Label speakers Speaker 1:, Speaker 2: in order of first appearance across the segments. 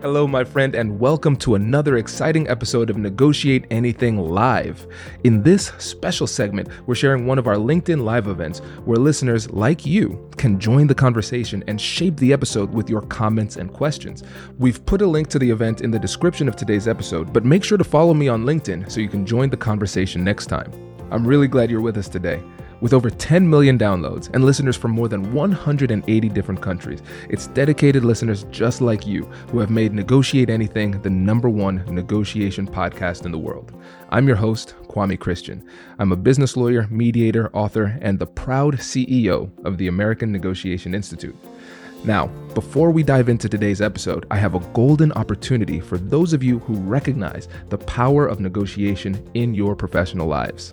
Speaker 1: Hello, my friend, and welcome to another exciting episode of Negotiate Anything Live. In this special segment, we're sharing one of our LinkedIn Live events where listeners like you can join the conversation and shape the episode with your comments and questions. We've put a link to the event in the description of today's episode, but make sure to follow me on LinkedIn so you can join the conversation next time. I'm really glad you're with us today. With over 10 million downloads and listeners from more than 180 different countries, it's dedicated listeners just like you who have made Negotiate Anything the number one negotiation podcast in the world. I'm your host, Kwame Christian. I'm a business lawyer, mediator, author, and the proud CEO of the American Negotiation Institute. Now, before we dive into today's episode, I have a golden opportunity for those of you who recognize the power of negotiation in your professional lives.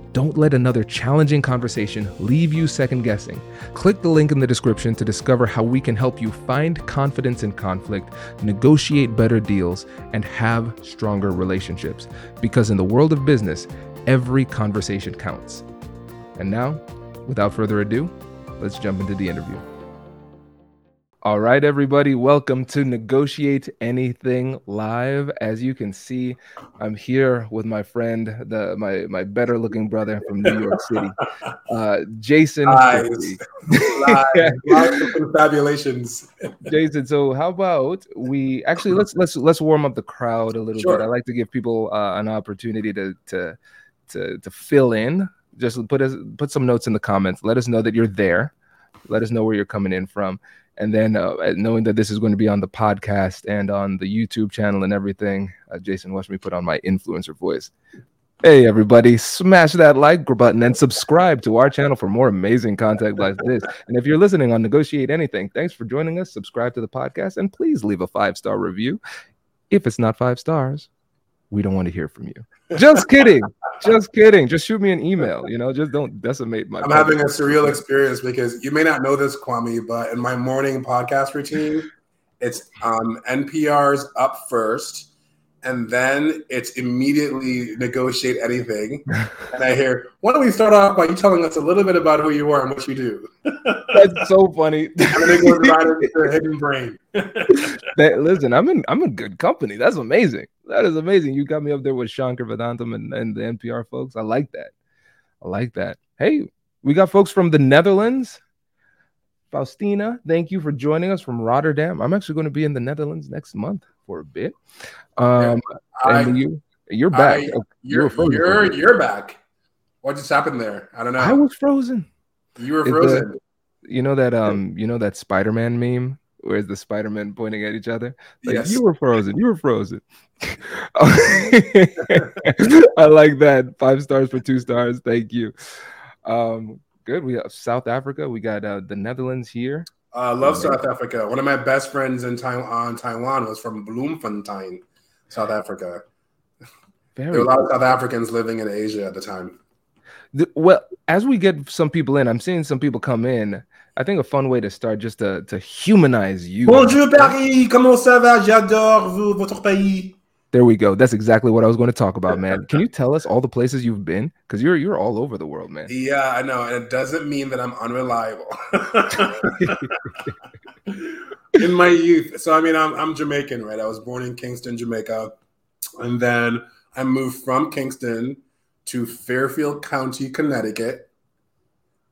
Speaker 1: Don't let another challenging conversation leave you second guessing. Click the link in the description to discover how we can help you find confidence in conflict, negotiate better deals, and have stronger relationships. Because in the world of business, every conversation counts. And now, without further ado, let's jump into the interview. All right, everybody, welcome to Negotiate Anything Live. As you can see, I'm here with my friend, the my my better looking brother from New York City, uh, Jason.
Speaker 2: Nice. Fabulations.
Speaker 1: Jason, so how about we actually let's let's let's warm up the crowd a little
Speaker 2: Sure.
Speaker 1: bit. I like to give people uh, an opportunity to to to to fill in. Just put us put some notes in the comments. Let us know that you're there. Let us know where you're coming in from and then uh, knowing that this is going to be on the podcast and on the YouTube channel and everything, uh, Jason watched me put on my influencer voice. Hey, everybody, smash that like button and subscribe to our channel for more amazing content like this. And if you're listening on Negotiate Anything, thanks for joining us. Subscribe to the podcast and please leave a five star review. If it's not five stars, we don't want to hear from you. Just kidding. Just kidding. Just shoot me an email. You know, just don't decimate my.
Speaker 2: I'm having a surreal experience because you may not know this, Kwame, but in my morning podcast routine, it's um, NPR's Up First, and then it's immediately negotiate anything. And I hear, why don't we start off by you telling us a little bit about who you are and what you do?
Speaker 1: That's so funny.
Speaker 2: And then goes right into your hidden brain.
Speaker 1: That- listen, I'm in I'm in good company. That's amazing. That is amazing. You got me up there with Shankar Vedantam and, and the NPR folks. I like that. I like that. Hey, we got folks from the Netherlands. Faustina, thank you for joining us from Rotterdam. I'm actually going to be in the Netherlands next month for a bit. Um,
Speaker 2: I,
Speaker 1: and you, you're back.
Speaker 2: I-
Speaker 1: Oh,
Speaker 2: you're you're you're back. What just happened there? I don't know.
Speaker 1: I was frozen.
Speaker 2: you were
Speaker 1: Is the-
Speaker 2: frozen.
Speaker 1: You know that um, you know that Spider-Man meme where's the Spider-Man pointing at each other? Like
Speaker 2: yes.
Speaker 1: you were frozen. You were frozen. I like that. Five stars for two stars. Thank you. Um, good. We have South Africa. We got uh, the Netherlands here.
Speaker 2: Uh, love South Africa. One of my best friends in Taiwan, Taiwan was from Bloemfontein, South Africa.
Speaker 1: Very
Speaker 2: There were a lot of South Africans living in Asia at the time.
Speaker 1: The- well, as we get some people in, I'm seeing some people come in. I think a fun way to start just to to humanize you.
Speaker 2: Bonjour Paris, comment ça va? J'adore vous, votre pays.
Speaker 1: There we go. That's exactly what I was going to talk about, man. Can you tell us all the places you've been? Because you're you're all over the world, man.
Speaker 2: Yeah, I know, and it doesn't mean that I'm unreliable. in my youth, so I mean, I'm I'm Jamaican, right? I was born in Kingston, Jamaica, and then I moved from Kingston to Fairfield County, Connecticut,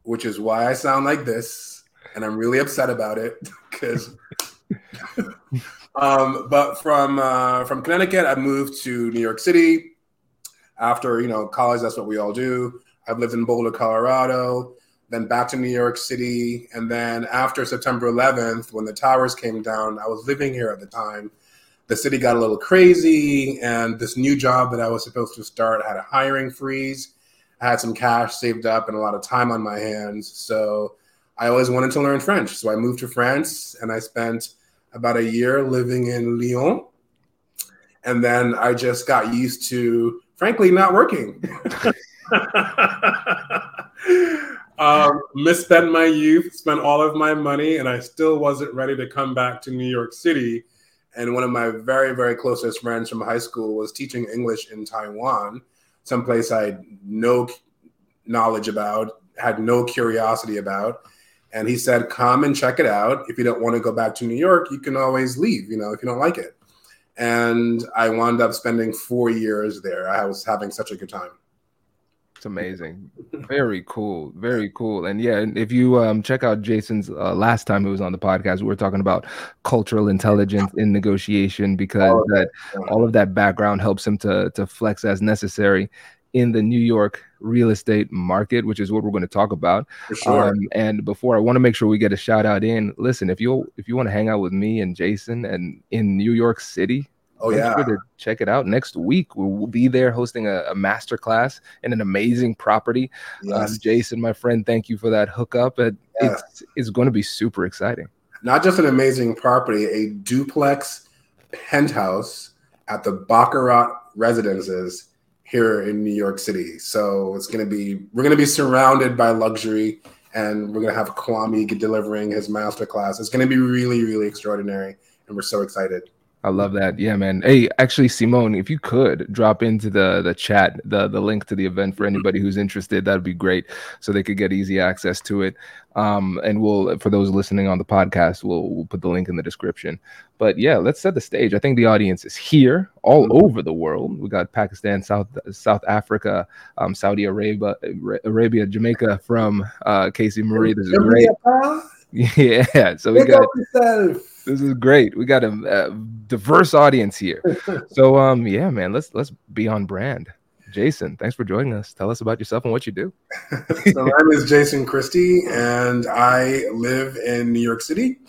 Speaker 2: which is why I sound like this, and I'm really upset about it because. um, but from uh, from Connecticut, I moved to New York City after you know college. That's what we all do. I've lived in Boulder, Colorado, then back to New York City, and then after September 11th, when the towers came down, I was living here at the time. the city got a little crazy, and this new job that I was supposed to start had a hiring freeze. I had some cash saved up and a lot of time on my hands. So I always wanted to learn French. So I moved to France and I spent about a year living in Lyon. And then I just got used to, frankly, not working. um, misspent my youth, spent all of my money, and I still wasn't ready to come back to New York City. And one of my very, very closest friends from high school was teaching English in Taiwan, someplace I had no knowledge about, had no curiosity about. And he said, Come and check it out. If you don't want to go back to New York, you can always leave, you know, if you don't like it. And I wound up spending four years there. I was having such a good time.
Speaker 1: It's amazing. Very cool. Very cool. And yeah, if you um, check out Jason's uh, last time he was on the podcast, we were talking about cultural intelligence in negotiation because all that, that all of that background helps him to to flex as necessary in the New York real estate market, which is what we're going to talk about.
Speaker 2: Sure. Um,
Speaker 1: and before I want to make sure we get a shout out in. Listen, if you if you want to hang out with me and Jason and in New York City,
Speaker 2: oh yeah,
Speaker 1: sure to check it out next week. We'll be there hosting a, a master class in an amazing property. Um, yes. Um, Jason, my friend, thank you for that hookup. It, yeah. It's it's going to be super exciting.
Speaker 2: Not just an amazing property, a duplex penthouse at the Baccarat Residences here in New York City. So it's going to be we're going to be surrounded by luxury, and we're going to have Kwame delivering his masterclass. It's going to be really really extraordinary, and we're so excited.
Speaker 1: I love that. Yeah, man. Hey, actually, Simone, if you could drop into the the chat the the link to the event for anybody who's interested, that'd be great, so they could get easy access to it. Um, and we'll for those listening on the podcast, we'll we'll put the link in the description. But yeah, let's set the stage. I think the audience is here, all mm-hmm. over the world. We got Pakistan, South South Africa, um, Saudi Arabia, Arabia, Jamaica from uh, Casey Marie. This is great. Yeah, so we got this is great. We got a, a diverse audience here. so um yeah, man, let's let's be on brand. Jason, thanks for joining us. Tell us about yourself and what you do.
Speaker 2: so my name is Jason Christie, and I live in New York City.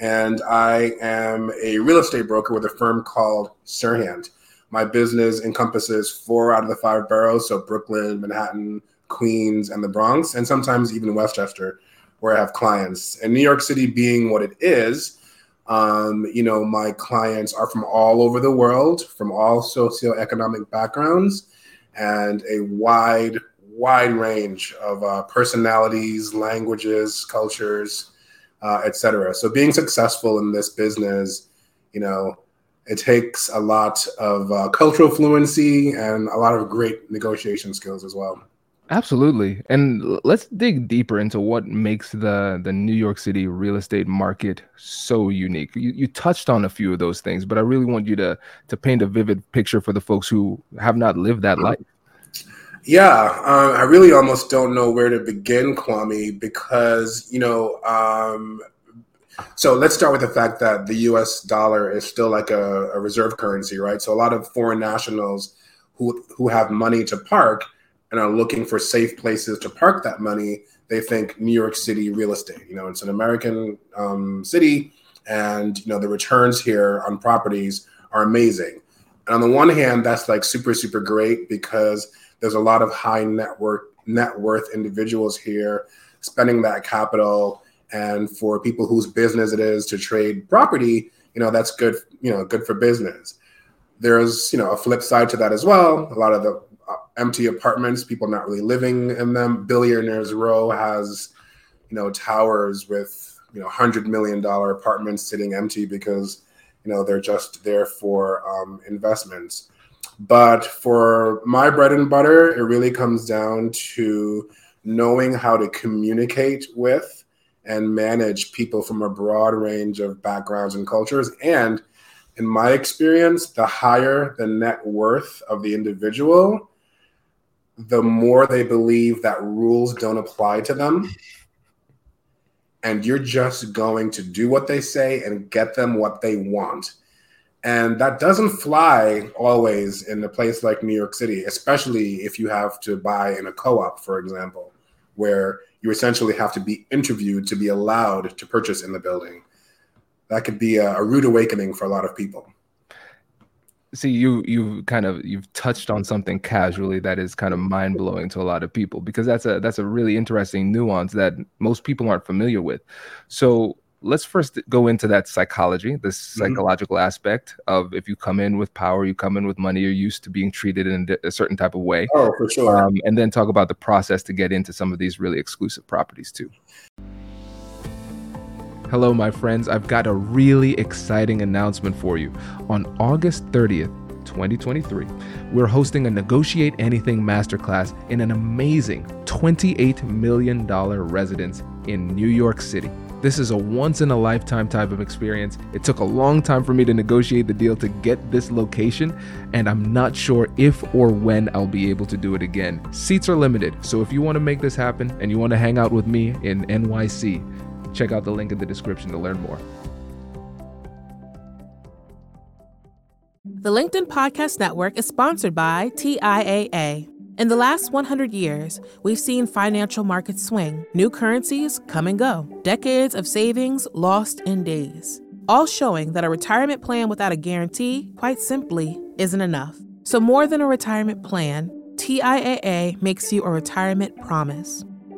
Speaker 2: And I am a real estate broker with a firm called Serhant. My business encompasses four out of the five boroughs, so Brooklyn, Manhattan, Queens, and the Bronx, and sometimes even Westchester, where I have clients. And New York City being what it is, um, you know, my clients are from all over the world, from all socioeconomic backgrounds, and a wide, wide range of uh, personalities, languages, cultures, uh, etc. So, being successful in this business, you know, it takes a lot of uh, cultural fluency and a lot of great negotiation skills as well.
Speaker 1: Absolutely. And let's dig deeper into what makes the the New York City real estate market so unique. You, you touched on a few of those things, but I really want you to to paint a vivid picture for the folks who have not lived that life.
Speaker 2: Yeah, uh, I really almost don't know where to begin, Kwame, because you know, um, so let's start with the fact that the U.S. dollar is still like a, a reserve currency, right? So a lot of foreign nationals who who have money to park and are looking for safe places to park that money, they think New York City real estate. You know, it's an American um, city, and you know the returns here on properties are amazing. And on the one hand, that's like super super great because there's a lot of high net worth net worth individuals here spending that capital, and for people whose business it is to trade property, you know that's good. You know, good for business. There's you know a flip side to that as well. A lot of the empty apartments, people not really living in them. Billionaires Row has, you know, towers with you know hundred million dollar apartments sitting empty because you know they're just there for um, investments. But for my bread and butter, it really comes down to knowing how to communicate with and manage people from a broad range of backgrounds and cultures. And in my experience, the higher the net worth of the individual, the more they believe that rules don't apply to them. And you're just going to do what they say and get them what they want. And that doesn't fly always in a place like New York City, especially if you have to buy in a co op, for example, where you essentially have to be interviewed to be allowed to purchase in the building. That could be a, a rude awakening for a lot of people.
Speaker 1: See you you kind of you've touched on something casually that is kind of mind-blowing to a lot of people because that's a that's a really interesting nuance that most people aren't familiar with. So let's first go into that psychology this mm-hmm. psychological aspect of if you come in with power you come in with money you're used to being treated in a certain type of way.
Speaker 2: Oh for sure. Um,
Speaker 1: and then talk about the process to get into some of these really exclusive properties too Hello, my friends. I've got a really exciting announcement for you. On August 30th, 2023, we're hosting a Negotiate Anything Masterclass in an amazing $28 million residence in New York City. This is a once in a lifetime type of experience. It took a long time for me to negotiate the deal to get this location, and I'm not sure if or when I'll be able to do it again. Seats are limited, so if you want to make this happen and you want to hang out with me in NYC, Check out the link in the description to learn more.
Speaker 3: The LinkedIn Podcast Network is sponsored by TIAA. In the last 100 years, we've seen financial markets swing, new currencies come and go, decades of savings lost in days, all showing that a retirement plan without a guarantee, quite simply, isn't enough. So, more than a retirement plan, TIAA makes you a retirement promise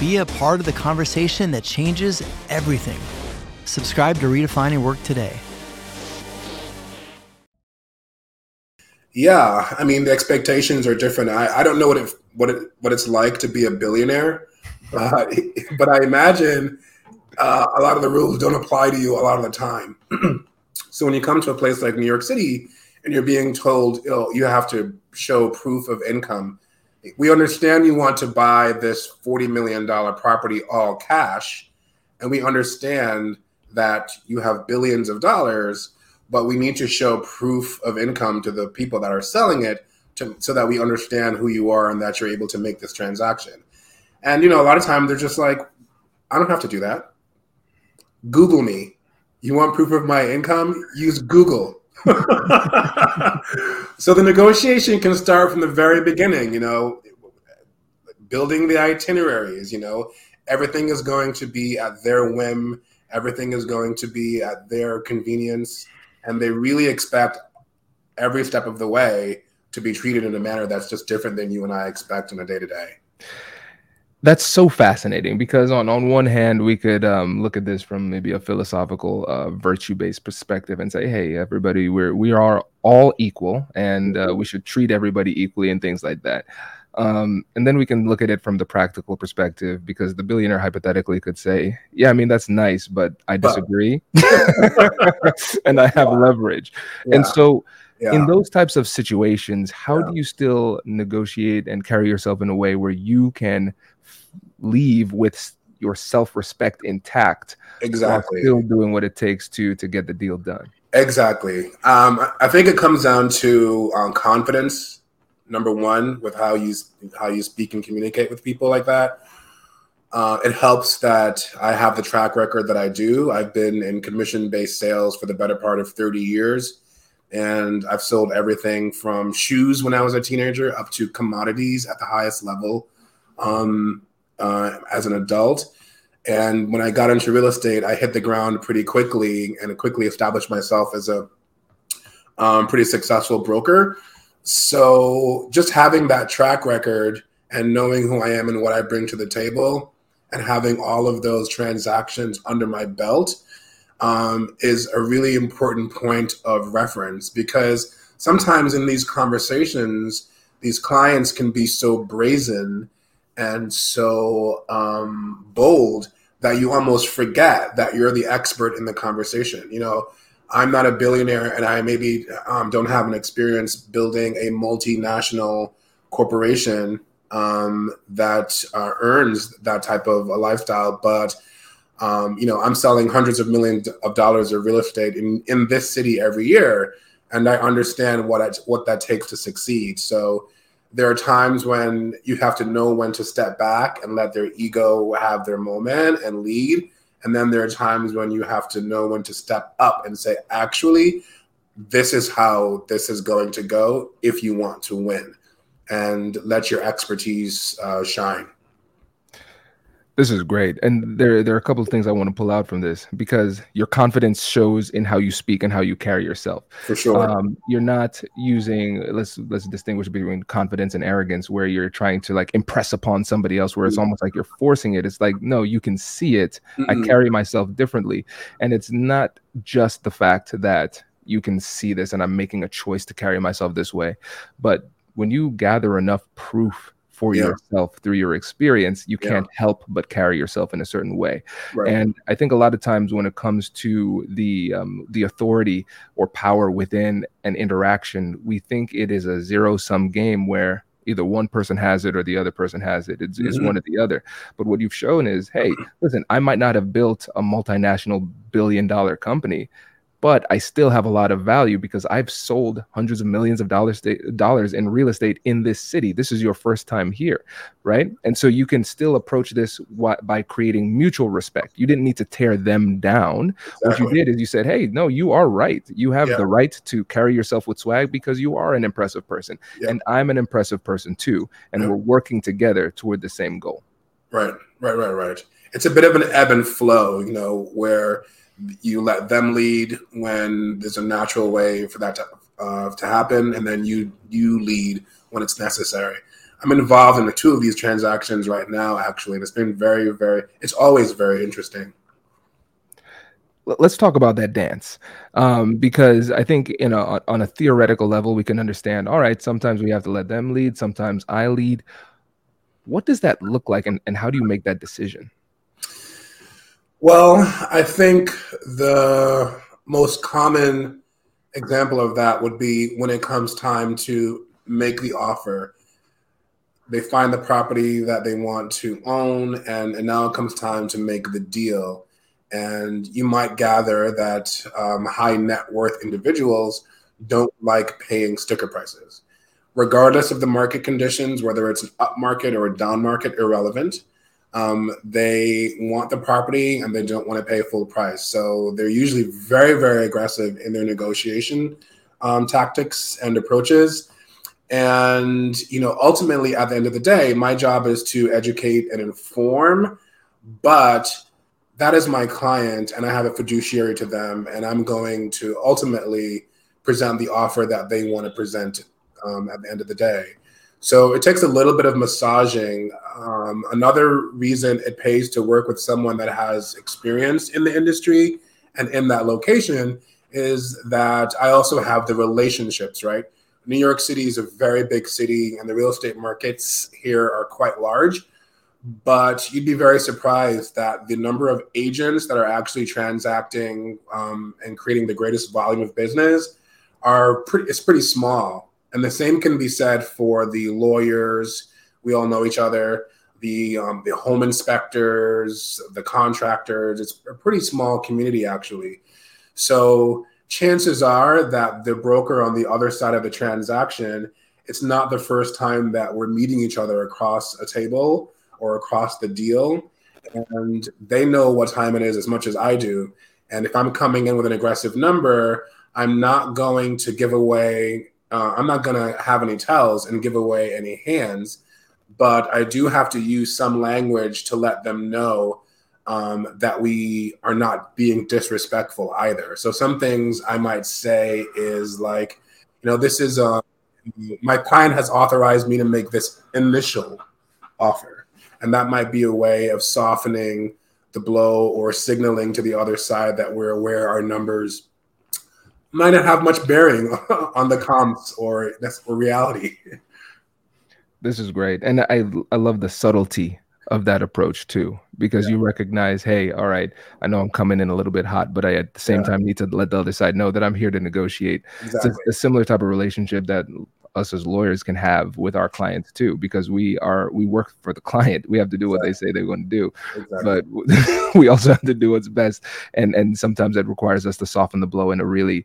Speaker 4: Be a part of the conversation that changes everything. Subscribe to Redefining Work today.
Speaker 2: Yeah, I mean the expectations are different. I, I don't know what it what it what it's like to be a billionaire, but but I imagine uh, a lot of the rules don't apply to you a lot of the time. so when you come to a place like New York City and you're being told you, know, you have to show proof of income we understand you want to buy this $40 million property all cash. And we understand that you have billions of dollars, but we need to show proof of income to the people that are selling it to, so that we understand who you are and that you're able to make this transaction. And, you know, a lot of times they're just like, I don't have to do that. Google me. You want proof of my income? Use Google. so the negotiation can start from the very beginning, you know, building the itineraries, you know, everything is going to be at their whim, everything is going to be at their convenience, and they really expect every step of the way to be treated in a manner that's just different than you and I expect in a day to day
Speaker 1: that's so fascinating because on on one hand we could um, look at this from maybe a philosophical uh, virtue based perspective and say hey everybody we're we are all equal and uh, we should treat everybody equally and things like that um, and then we can look at it from the practical perspective because the billionaire hypothetically could say yeah i mean that's nice but i disagree and i have leverage yeah. and so yeah. in those types of situations how do you still negotiate and carry yourself in a way where you can leave with your self-respect intact
Speaker 2: exactly.
Speaker 1: still doing what it takes to to get the deal done.
Speaker 2: Exactly. Um, i think it comes down to um, confidence number one with how you how you speak and communicate with people like that. Uh, it helps that i have the track record that i do. I've been in commission based sales for the better part of 30 years and i've sold everything from shoes when i was a teenager up to commodities at the highest level. Um, uh, as an adult. And when I got into real estate, I hit the ground pretty quickly and quickly established myself as a um, pretty successful broker. So just having that track record and knowing who I am and what I bring to the table and having all of those transactions under my belt um, is a really important point of reference because sometimes in these conversations, these clients can be so brazen and so um, bold that you almost forget that you're the expert in the conversation. You know, I'm not a billionaire and I maybe um, don't have an experience building a multinational corporation um, that uh, earns that type of a lifestyle. But, um, you know, I'm selling hundreds of millions of dollars of real estate in, in this city every year. and I understand what I, what that takes to succeed. So there are times when you have to know when to step back and let their ego have their moment and lead. And then there are times when you have to know when to step up and say, actually, this is how this is going to go if you want to win and let your expertise uh, shine.
Speaker 1: This is great. And there, there are a couple of things I want to pull out from this because your confidence shows in how you speak and how you carry yourself.
Speaker 2: For sure.
Speaker 1: Um, you're not using let's let's distinguish between confidence and arrogance where you're trying to like impress upon somebody else where it's mm-hmm. almost like you're forcing it. It's like, no, you can see it. Mm-hmm. I carry myself differently. And it's not just the fact that you can see this and I'm making a choice to carry myself this way. But when you gather enough proof for yeah. yourself through your experience, you can't help but carry yourself in a certain way. Right. And I think a lot of times when it comes to the um, the authority or power within an interaction, we think it is a zero sum game where either one person has it or the other person has it. It's, mm-hmm. it's, one or the other. But what you've shown is, hey, listen, I might not have built a multinational billion dollar company, but I still have a lot of value because I've sold hundreds of millions of dollars dollars in real estate in this city. This is your first time here, right? And so you can still approach this by creating mutual respect. You didn't need to tear them down. Exactly. What you did is you said, "Hey, no, you are right. You have yeah. the right to carry yourself with swag because you are an impressive person, yeah. and I'm an impressive person too, and yeah. we're working together toward the same goal."
Speaker 2: Right, right, right, right. It's a bit of an ebb and flow, you know, where you let them lead when there's a natural way for that to, uh, to happen, and then you you lead when it's necessary. I'm involved in the two of these transactions right now, actually, and it's been very, very. It's always very interesting.
Speaker 1: Let's talk about that dance, um, because I think you know on a theoretical level we can understand. All right, sometimes we have to let them lead, sometimes I lead. What does that look like, and, and how do you make that decision?
Speaker 2: Well, I think the most common example of that would be when it comes time to make the offer. They find the property that they want to own, and, and now it comes time to make the deal. And you might gather that um, high net worth individuals don't like paying sticker prices. Regardless of the market conditions, whether it's an up market or a down market, irrelevant um, they want the property and they don't want to pay full price. So they're usually very, very aggressive in their negotiation um, tactics and approaches. And you know, ultimately, at the end of the day, my job is to educate and inform, but that is my client, and I have a fiduciary to them, and I'm going to ultimately present the offer that they want to present um, at the end of the day. So it takes a little bit of massaging. Um, another reason it pays to work with someone that has experience in the industry and in that location is that I also have the relationships, right? New York City is a very big city, and the real estate markets here are quite large. But you'd be very surprised that the number of agents that are actually transacting um, and creating the greatest volume of business are pretty. It's pretty small and the same can be said for the lawyers. We all know each other. The um, the home inspectors, the contractors. It's a pretty small community actually. So chances are that the broker on the other side of the transaction, it's not the first time that we're meeting each other across a table or across the deal, and they know what time it is as much as I do. And if I'm coming in with an aggressive number, I'm not going to give away uh, I'm not going to have any tells and give away any hands, but I do have to use some language to let them know um, that we are not being disrespectful either. So some things I might say is like, you know, this is uh, my client has authorized me to make this initial offer, and that might be a way of softening the blow or signaling to the other side that we're aware our numbers might not have much bearing on the comps or that's or reality.
Speaker 1: This is great, and I I love the subtlety of that approach too, because yeah. you recognize, hey, all right, I know I'm coming in a little bit hot, but I at the same yeah. time need to let the other side know that I'm here to negotiate. Exactly. It's a, a similar type of relationship that us as lawyers can have with our clients too because we are we work for the client we have to do what exactly. they say they're going to do exactly. but we also have to do what's best and and sometimes that requires us to soften the blow in a really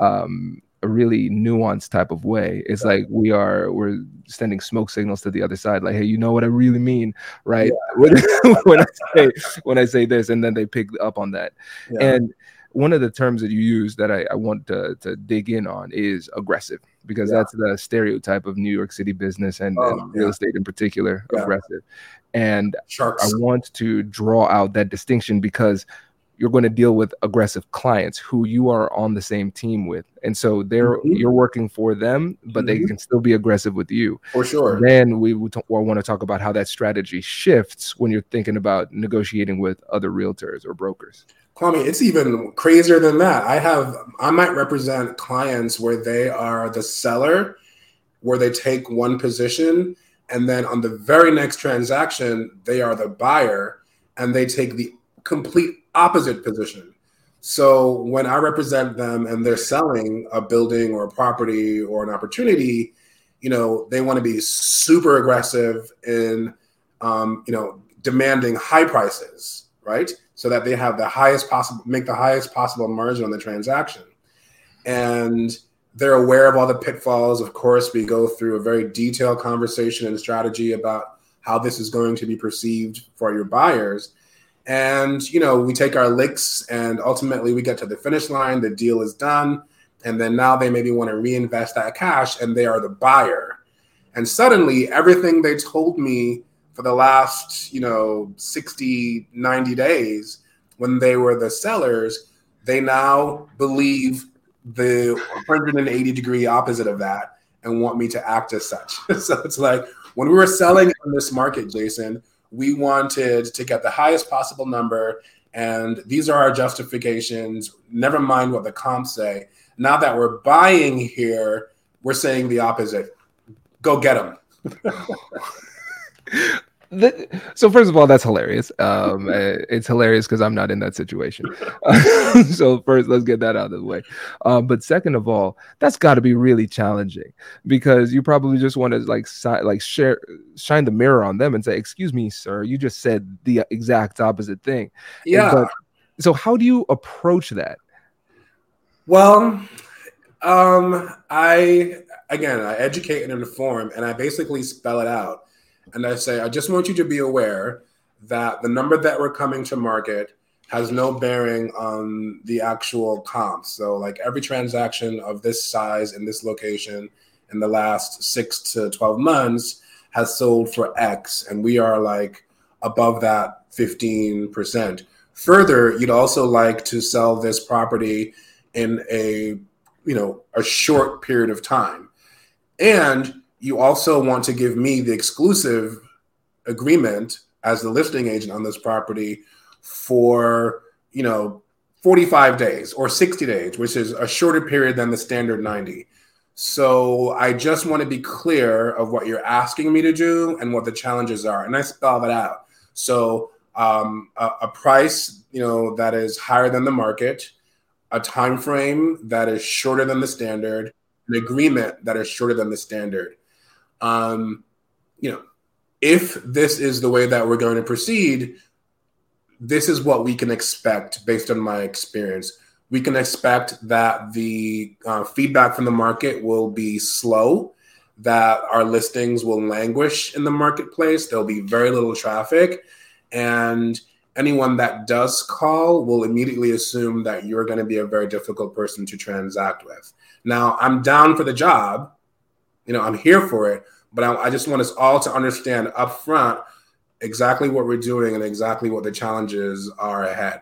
Speaker 1: um a really nuanced type of way. It's like we are we're sending smoke signals to the other side, like, hey, you know what I really mean, right? Yeah. when I say when I say this, and then they pick up on that. Yeah. And one of the terms that you use that I, I want to, to dig in on is aggressive because yeah. that's the stereotype of New York City business and, oh, and real estate in particular, aggressive. And Sharks. I want to draw out that distinction because you're going to deal with aggressive clients who you are on the same team with and so they're mm-hmm. you're working for them but mm-hmm. they can still be aggressive with you
Speaker 2: for sure
Speaker 1: then we would t- want to talk about how that strategy shifts when you're thinking about negotiating with other realtors or brokers
Speaker 2: Kwame, it's even crazier than that. I have, I might represent clients where they are the seller, where they take one position, and then on the very next transaction, they are the buyer and they take the complete opposite position. So when I represent them and they're selling a building or a property or an opportunity, you know, they want to be super aggressive in, um, you know, demanding high prices, right? So that they have the highest possible, make the highest possible margin on the transaction. And they're aware of all the pitfalls. Of course, we go through a very detailed conversation and strategy about how this is going to be perceived for your buyers and, you know, we take our licks and ultimately we get to the finish line, the deal is done. And then now they maybe want to reinvest that cash and they are the buyer. And suddenly everything they told me for the last, you know, 60, 90 days when they were the sellers, they now believe the 180 degree opposite of that and want me to act as such. so it's like when we were selling in this market, Jason, we wanted to get the highest possible number. And these are our justifications. Never mind what the comps say. Now that we're buying here, we're saying the opposite. Go get them.
Speaker 1: the, so first of all, that's hilarious. Um, eh, it's hilarious because I'm not in that situation. so first, let's get that out of the way. Um, but second of all, that's got to be really challenging because you probably just want to like si- like share shine the mirror on them and say, "Excuse me, sir, you just said the exact opposite thing."
Speaker 2: Yeah. But,
Speaker 1: so how do you approach that?
Speaker 2: Well, um, I again, I educate and inform, and I basically spell it out and I say, I just want you to be aware that the number that we're coming to market has no bearing on the actual comps. So, like every transaction of this size in this location in the last six to 12 months has sold for X, and we are like above that 15%. Further, you'd also like to sell this property in a you know a short period of time and you also want to give me the exclusive agreement as the listing agent on this property for you know 45 days or 60 days which is a shorter period than the standard 90 so i just want to be clear of what you're asking me to do and what the challenges are and i spell that out. So um, a, a price you know that is higher than the market a time frame that is shorter than the standard an agreement that is shorter than the standard um, you know, if this is the way that we're going to proceed, this is what we can expect based on my experience. We can expect that the uh, feedback from the market will be slow, that our listings will languish in the marketplace. There'll be very little traffic. And anyone that does call will immediately assume that you're going to be a very difficult person to transact with. Now, I'm down for the job you know, I'm here for it, but I, I just want us all to understand up front exactly what we're doing and exactly what the challenges are ahead.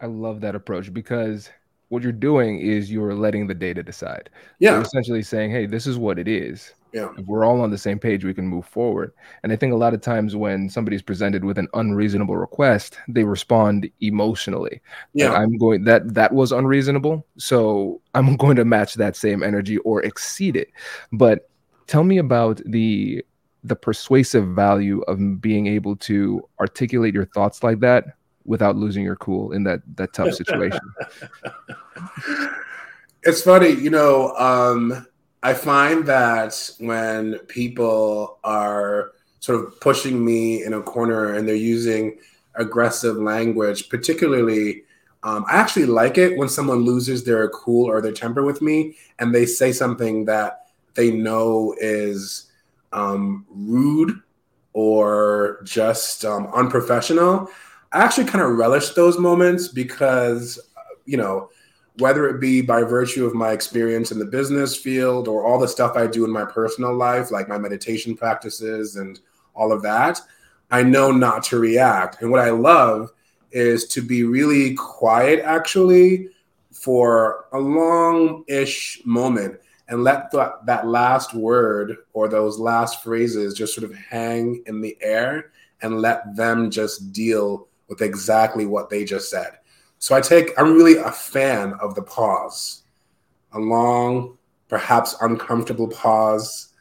Speaker 1: I love that approach because what you're doing is you're letting the data decide.
Speaker 2: Yeah.
Speaker 1: You're essentially saying, hey, this is what it is.
Speaker 2: Yeah.
Speaker 1: If we're all on the same page, we can move forward. And I think a lot of times when somebody's presented with an unreasonable request, they respond emotionally.
Speaker 2: Yeah.
Speaker 1: Like, I'm going that that was unreasonable. So I'm going to match that same energy or exceed it. But tell me about the the persuasive value of being able to articulate your thoughts like that without losing your cool in that that tough situation.
Speaker 2: it's funny, you know, um I find that when people are sort of pushing me in a corner and they're using aggressive language, particularly Um, I actually like it when someone loses their cool or their temper with me and they say something that they know is um, rude or just um, unprofessional. I actually kind of relish those moments because, you know, whether it be by virtue of my experience in the business field or all the stuff I do in my personal life, like my meditation practices and all of that, I know not to react. And what I love is to be really quiet, actually, for a long ish moment and let th- that last word or those last phrases just sort of hang in the air and let them just deal with exactly what they just said. So I take, I'm really a fan of the pause, a long, perhaps uncomfortable pause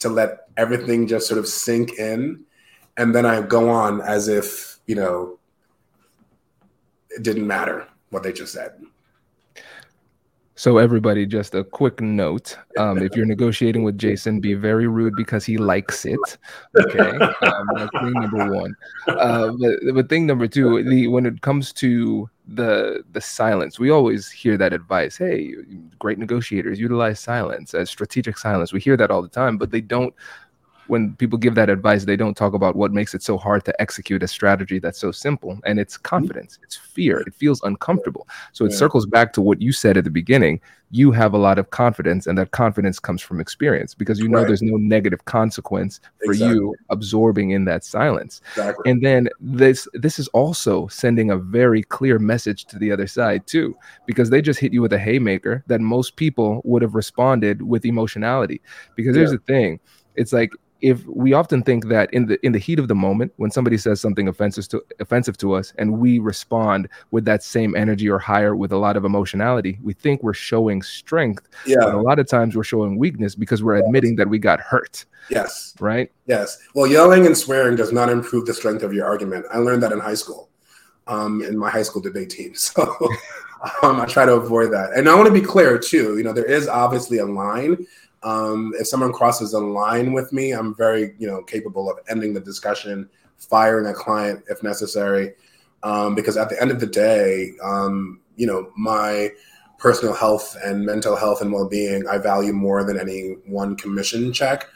Speaker 2: to let everything just sort of sink in. And then I go on as if, you know, it didn't matter what they just said.
Speaker 1: So everybody, just a quick note: um, if you're negotiating with Jason, be very rude because he likes it. Okay, um, thing number one. Uh, but, but thing number two, the when it comes to the the silence, we always hear that advice. Hey, great negotiators utilize silence as strategic silence. We hear that all the time, but they don't when people give that advice, they don't talk about what makes it so hard to execute a strategy that's so simple. And it's mm-hmm. confidence, it's fear, it feels uncomfortable. So it yeah. circles back to what you said at the beginning. You have a lot of confidence, and that confidence comes from experience because you know right. there's no negative consequence for exactly. you absorbing in that silence. Exactly. And then this this is also sending a very clear message to the other side too, because they just hit you with a haymaker that most people would have responded with emotionality. Because here's yeah. the thing it's like if we often think that in the in the heat of the moment when somebody says something offensive to offensive to us and we respond with that same energy or higher with a lot of emotionality we think we're showing strength yeah. but a lot of times we're showing weakness because we're admitting that we got hurt.
Speaker 2: Yes.
Speaker 1: Right?
Speaker 2: Yes. Well yelling and swearing does not improve the strength of your argument. I learned that in high school um, in my high school debate team. So um, i try to avoid that. And i want to be clear too you know there is obviously a line um, if someone crosses a line with me, I'm very, you know, capable of ending the discussion, firing a client if necessary. Um, because at the end of the day, um, you know, my personal health and mental health and well-being I value more than any one commission check.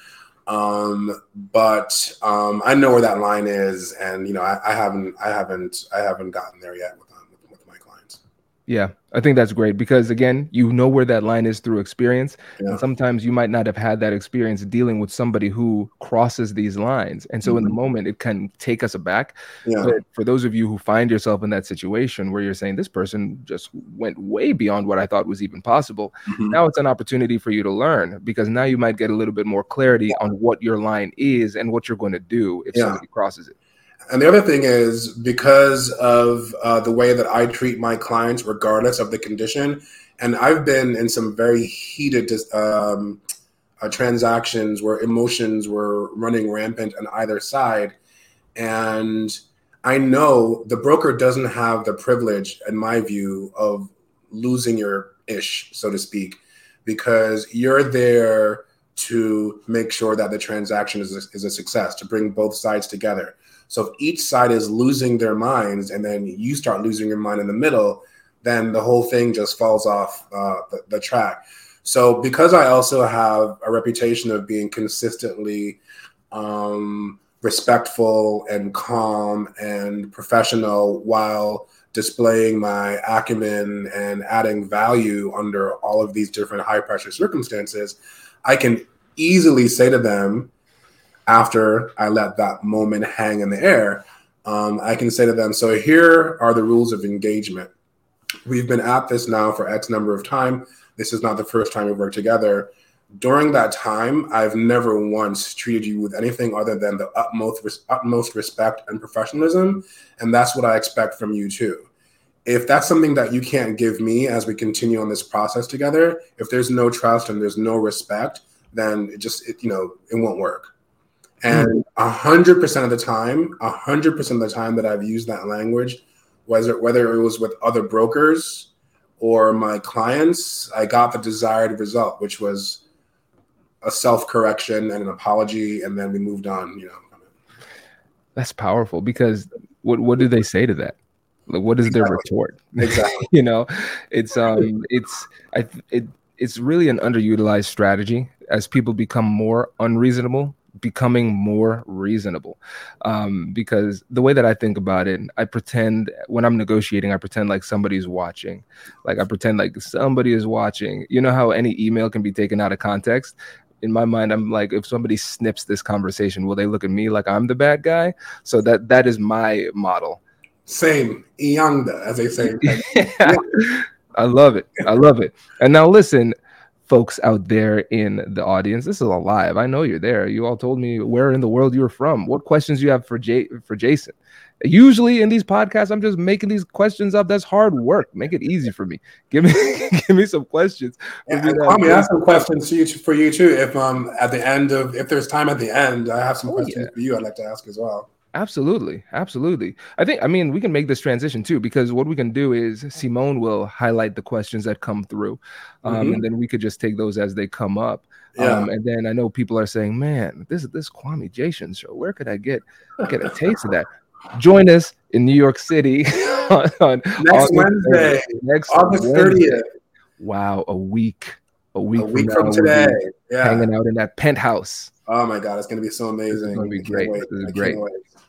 Speaker 2: Um, but um, I know where that line is, and you know, I, I haven't, I haven't, I haven't gotten there yet with, um, with, with my clients.
Speaker 1: Yeah, I think that's great because again, you know where that line is through experience. Yeah. And sometimes you might not have had that experience dealing with somebody who crosses these lines. And so mm-hmm. in the mm-hmm. moment it can take us aback. Yeah. But for those of you who find yourself in that situation where you're saying this person just went way beyond what I thought was even possible, mm-hmm. now it's an opportunity for you to learn because now you might get a little bit more clarity on what your line is and what you're going to do if yeah. somebody crosses it.
Speaker 2: And the other thing is because of uh, the way that I treat my clients, regardless of the condition, and I've been in some very heated um, uh, transactions where emotions were running rampant on either side. And I know the broker doesn't have the privilege, in my view, of losing your ish, so to speak, because you're there to make sure that the transaction is a, is a success, to bring both sides together. So if each side is losing their minds and then you start losing your mind in the middle, then the whole thing just falls off uh, the, the track. So because I also have a reputation of being consistently um, respectful and calm and professional while displaying my acumen and adding value under all of these different high pressure circumstances, I can easily say to them, after I let that moment hang in the air, um, I can say to them, so here are the rules of engagement. We've been at this now for X number of time. This is not the first time we've worked together. During that time, I've never once treated you with anything other than the utmost utmost respect and professionalism, and that's what I expect from you too. If that's something that you can't give me as we continue on this process together, if there's no trust and there's no respect, then it just it, you know it won't work. And a hundred percent of the time, a hundred percent of the time that I've used that language, whether whether it was with other brokers or my clients, I got the desired result, which was a self correction and an apology, and then we moved on. You know,
Speaker 1: that's powerful because what what do they say to that? Like, what is exactly. their retort?
Speaker 2: Exactly.
Speaker 1: you know, it's um, it's I it it's really an underutilized strategy as people become more unreasonable becoming more reasonable. Um, because the way that i think about it i pretend when i'm negotiating i pretend like somebody's watching. Like i pretend like somebody is watching. You know how any email can be taken out of context? In my mind i'm like if somebody snips this conversation will they look at me like i'm the bad guy? So that that is my model.
Speaker 2: Same. Ianga, as they say.
Speaker 1: Yeah. i love it. I love it. And now listen folks out there in the audience. This is a live. I know you're there. You all told me where in the world you were from. What questions you have for Jay for Jason? Usually in these podcasts, I'm just making these questions up. That's hard work. Make it easy for me. Give me give me some questions.
Speaker 2: Yeah, me ask some questions for you, for you too. If um at the end of if there's time at the end, I have some oh, questions yeah. for you. I'd like to ask as well.
Speaker 1: Absolutely. Absolutely. I think, I mean, we can make this transition too, because what we can do is Simone will highlight the questions that come through. Um, mm-hmm. And then we could just take those as they come up. Yeah. Um, and then I know people are saying, man, this this Kwame Jason show. Where could I get get a taste of that? Join us in New York City
Speaker 2: on, on next August Wednesday, 30th. next August 30th.
Speaker 1: Wow, a week, a week,
Speaker 2: a week from, from today.
Speaker 1: Yeah. Hanging out in that penthouse.
Speaker 2: Oh my God, it's going to be so amazing. It's
Speaker 1: to be great. This is great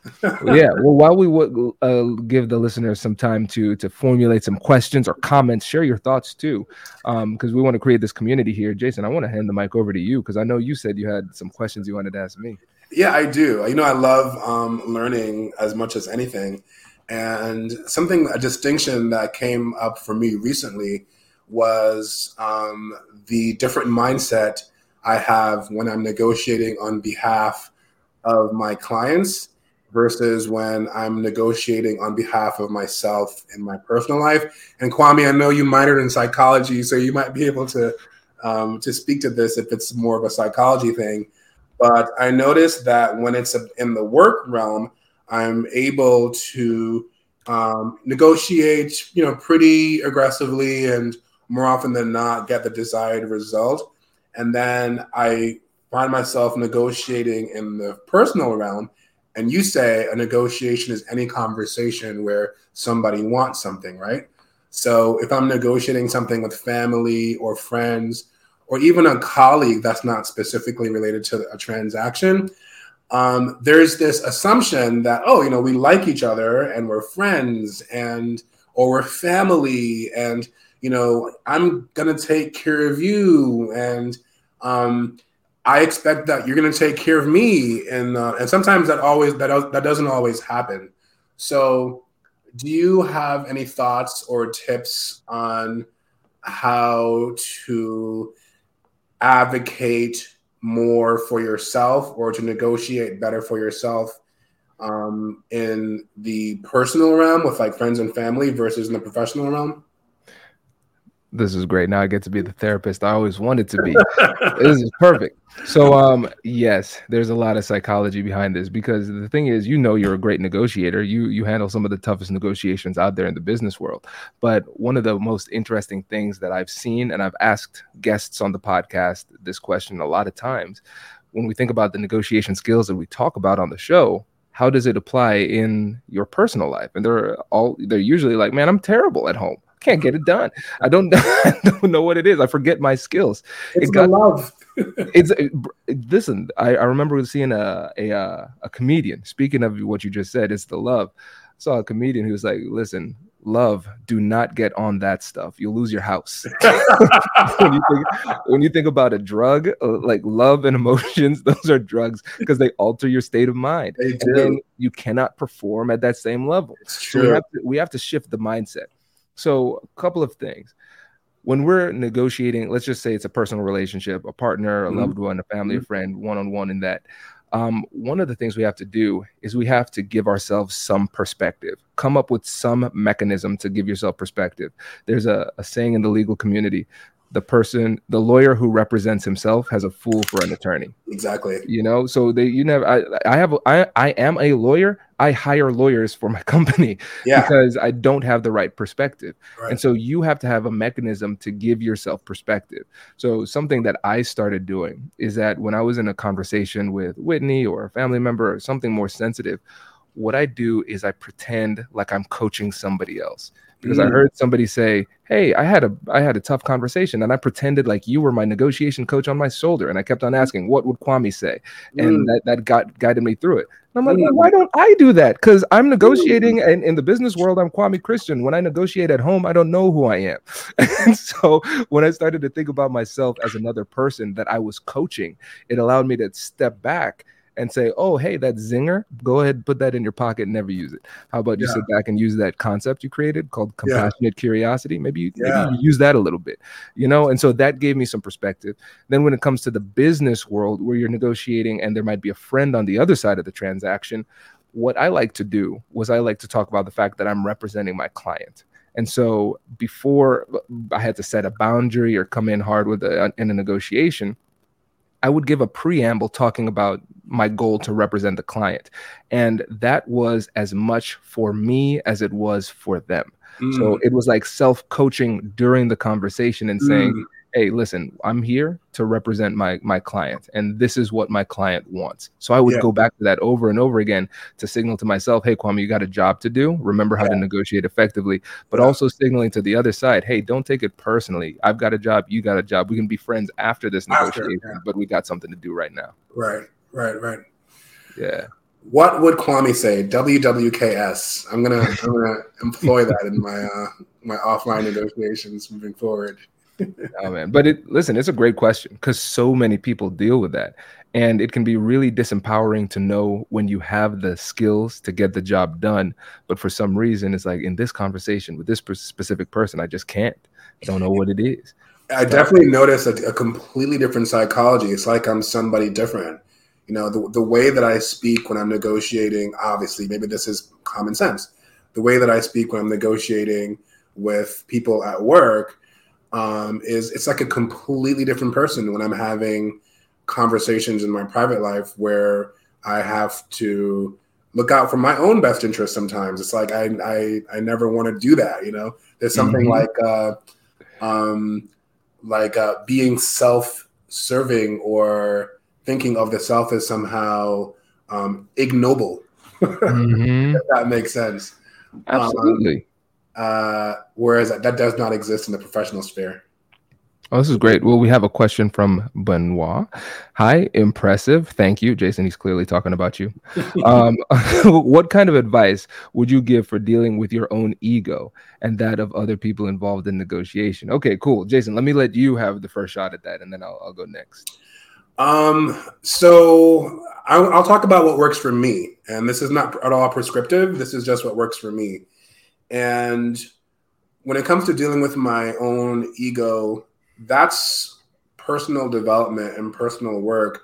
Speaker 1: yeah. Well, while we would uh, give the listeners some time to to formulate some questions or comments, share your thoughts too, because um, we want to create this community here. Jason, I want to hand the mic over to you because I know you said you had some questions you wanted to ask me.
Speaker 2: Yeah, I do. You know, I love um, learning as much as anything, and something a distinction that came up for me recently was um, the different mindset I have when I'm negotiating on behalf of my clients versus when I'm negotiating on behalf of myself in my personal life. And Kwame, I know you minored in psychology, so you might be able to um, to speak to this if it's more of a psychology thing. But I noticed that when it's in the work realm, I'm able to um, negotiate, you know, pretty aggressively and more often than not get the desired result. And then I find myself negotiating in the personal realm and you say a negotiation is any conversation where somebody wants something, right? So if I'm negotiating something with family or friends, or even a colleague that's not specifically related to a transaction, um, there's this assumption that oh, you know, we like each other and we're friends and or we're family and you know, I'm gonna take care of you and um, I expect that you're going to take care of me, and uh, and sometimes that always that that doesn't always happen. So, do you have any thoughts or tips on how to advocate more for yourself or to negotiate better for yourself um, in the personal realm with like friends and family versus in the professional realm?
Speaker 1: This is great. Now I get to be the therapist I always wanted to be. this is perfect. So um yes, there's a lot of psychology behind this because the thing is, you know you're a great negotiator. You you handle some of the toughest negotiations out there in the business world. But one of the most interesting things that I've seen and I've asked guests on the podcast this question a lot of times when we think about the negotiation skills that we talk about on the show, how does it apply in your personal life? And they're all they're usually like, "Man, I'm terrible at home." Can't get it done. I don't, I don't know what it is. I forget my skills.
Speaker 2: It's it got, love.
Speaker 1: it's it, listen. I, I remember seeing a, a uh, a comedian. Speaking of what you just said, it's the love. I saw a comedian who was like, "Listen, love, do not get on that stuff. You'll lose your house." when, you think, when you think about a drug, uh, like love and emotions, those are drugs because they alter your state of mind.
Speaker 2: They do. And then
Speaker 1: you cannot perform at that same level.
Speaker 2: It's true.
Speaker 1: So we have to, we have to shift the mindset. So, a couple of things. When we're negotiating, let's just say it's a personal relationship, a partner, a mm-hmm. loved one, a family, mm-hmm. a friend, one on one, in that. Um, one of the things we have to do is we have to give ourselves some perspective, come up with some mechanism to give yourself perspective. There's a, a saying in the legal community the person the lawyer who represents himself has a fool for an attorney.
Speaker 2: Exactly.
Speaker 1: You know so they you never i i have i i am a lawyer. I hire lawyers for my company
Speaker 2: yeah.
Speaker 1: because i don't have the right perspective. Right. and so you have to have a mechanism to give yourself perspective. So something that i started doing is that when i was in a conversation with whitney or a family member or something more sensitive what I do is I pretend like I'm coaching somebody else because mm. I heard somebody say, "Hey, I had a I had a tough conversation," and I pretended like you were my negotiation coach on my shoulder, and I kept on asking, "What would Kwame say?" And mm. that that got guided me through it. And I'm like, mm. why don't I do that? Because I'm negotiating, mm. and in the business world, I'm Kwame Christian. When I negotiate at home, I don't know who I am. and so when I started to think about myself as another person that I was coaching, it allowed me to step back and say, oh, hey, that zinger, go ahead, put that in your pocket, and never use it. How about you yeah. sit back and use that concept you created called compassionate yeah. curiosity? Maybe you, yeah. maybe you use that a little bit, you know? And so that gave me some perspective. Then when it comes to the business world where you're negotiating and there might be a friend on the other side of the transaction, what I like to do was I like to talk about the fact that I'm representing my client. And so before I had to set a boundary or come in hard with a, in a negotiation, I would give a preamble talking about my goal to represent the client. And that was as much for me as it was for them. Mm. So it was like self coaching during the conversation and saying, mm hey listen i'm here to represent my my client and this is what my client wants so i would yeah. go back to that over and over again to signal to myself hey kwame you got a job to do remember how yeah. to negotiate effectively but yeah. also signaling to the other side hey don't take it personally i've got a job you got a job we can be friends after this negotiation after, but we got something to do right now
Speaker 2: right right right
Speaker 1: yeah
Speaker 2: what would Kwame say? WWKS. I'm gonna I'm gonna employ that in my uh, my offline negotiations moving forward
Speaker 1: oh man, but it listen, it's a great question because so many people deal with that, and it can be really disempowering to know when you have the skills to get the job done, but for some reason, it's like in this conversation with this specific person, I just can't. I don't know what it is.
Speaker 2: I definitely notice a, a completely different psychology. It's like I'm somebody different. You know, the, the way that I speak when I'm negotiating, obviously, maybe this is common sense. The way that I speak when I'm negotiating with people at work um, is it's like a completely different person when I'm having conversations in my private life where I have to look out for my own best interest sometimes. It's like I I, I never want to do that, you know. There's something mm-hmm. like uh, um, like uh, being self-serving or thinking of the self as somehow um, ignoble. Mm-hmm. if that makes sense.
Speaker 1: Absolutely. Um,
Speaker 2: uh, whereas that does not exist in the professional sphere.
Speaker 1: Oh, this is great. Well, we have a question from Benoit. Hi, impressive. Thank you, Jason. He's clearly talking about you. um, what kind of advice would you give for dealing with your own ego and that of other people involved in negotiation? Okay, cool. Jason, let me let you have the first shot at that, and then I'll, I'll go next.
Speaker 2: Um, so I'll, I'll talk about what works for me, and this is not at all prescriptive. This is just what works for me. And when it comes to dealing with my own ego, that's personal development and personal work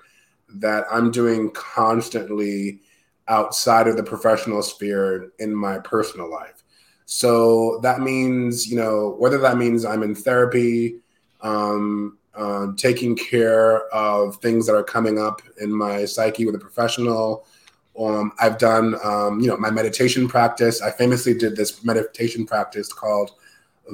Speaker 2: that I'm doing constantly outside of the professional sphere in my personal life. So that means, you know, whether that means I'm in therapy, um, uh, taking care of things that are coming up in my psyche with a professional, um, I've done, um, you know, my meditation practice. I famously did this meditation practice called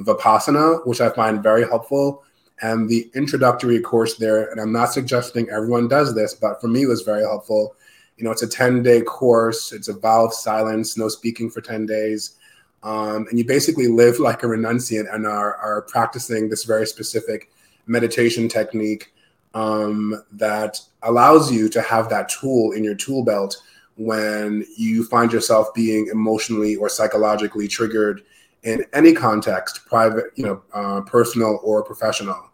Speaker 2: Vipassana, which I find very helpful. And the introductory course there, and I'm not suggesting everyone does this, but for me, it was very helpful. You know, it's a 10 day course, it's a vow of silence, no speaking for 10 days. Um, and you basically live like a renunciant and are, are practicing this very specific meditation technique um, that allows you to have that tool in your tool belt when you find yourself being emotionally or psychologically triggered in any context, private, you know, uh, personal or professional.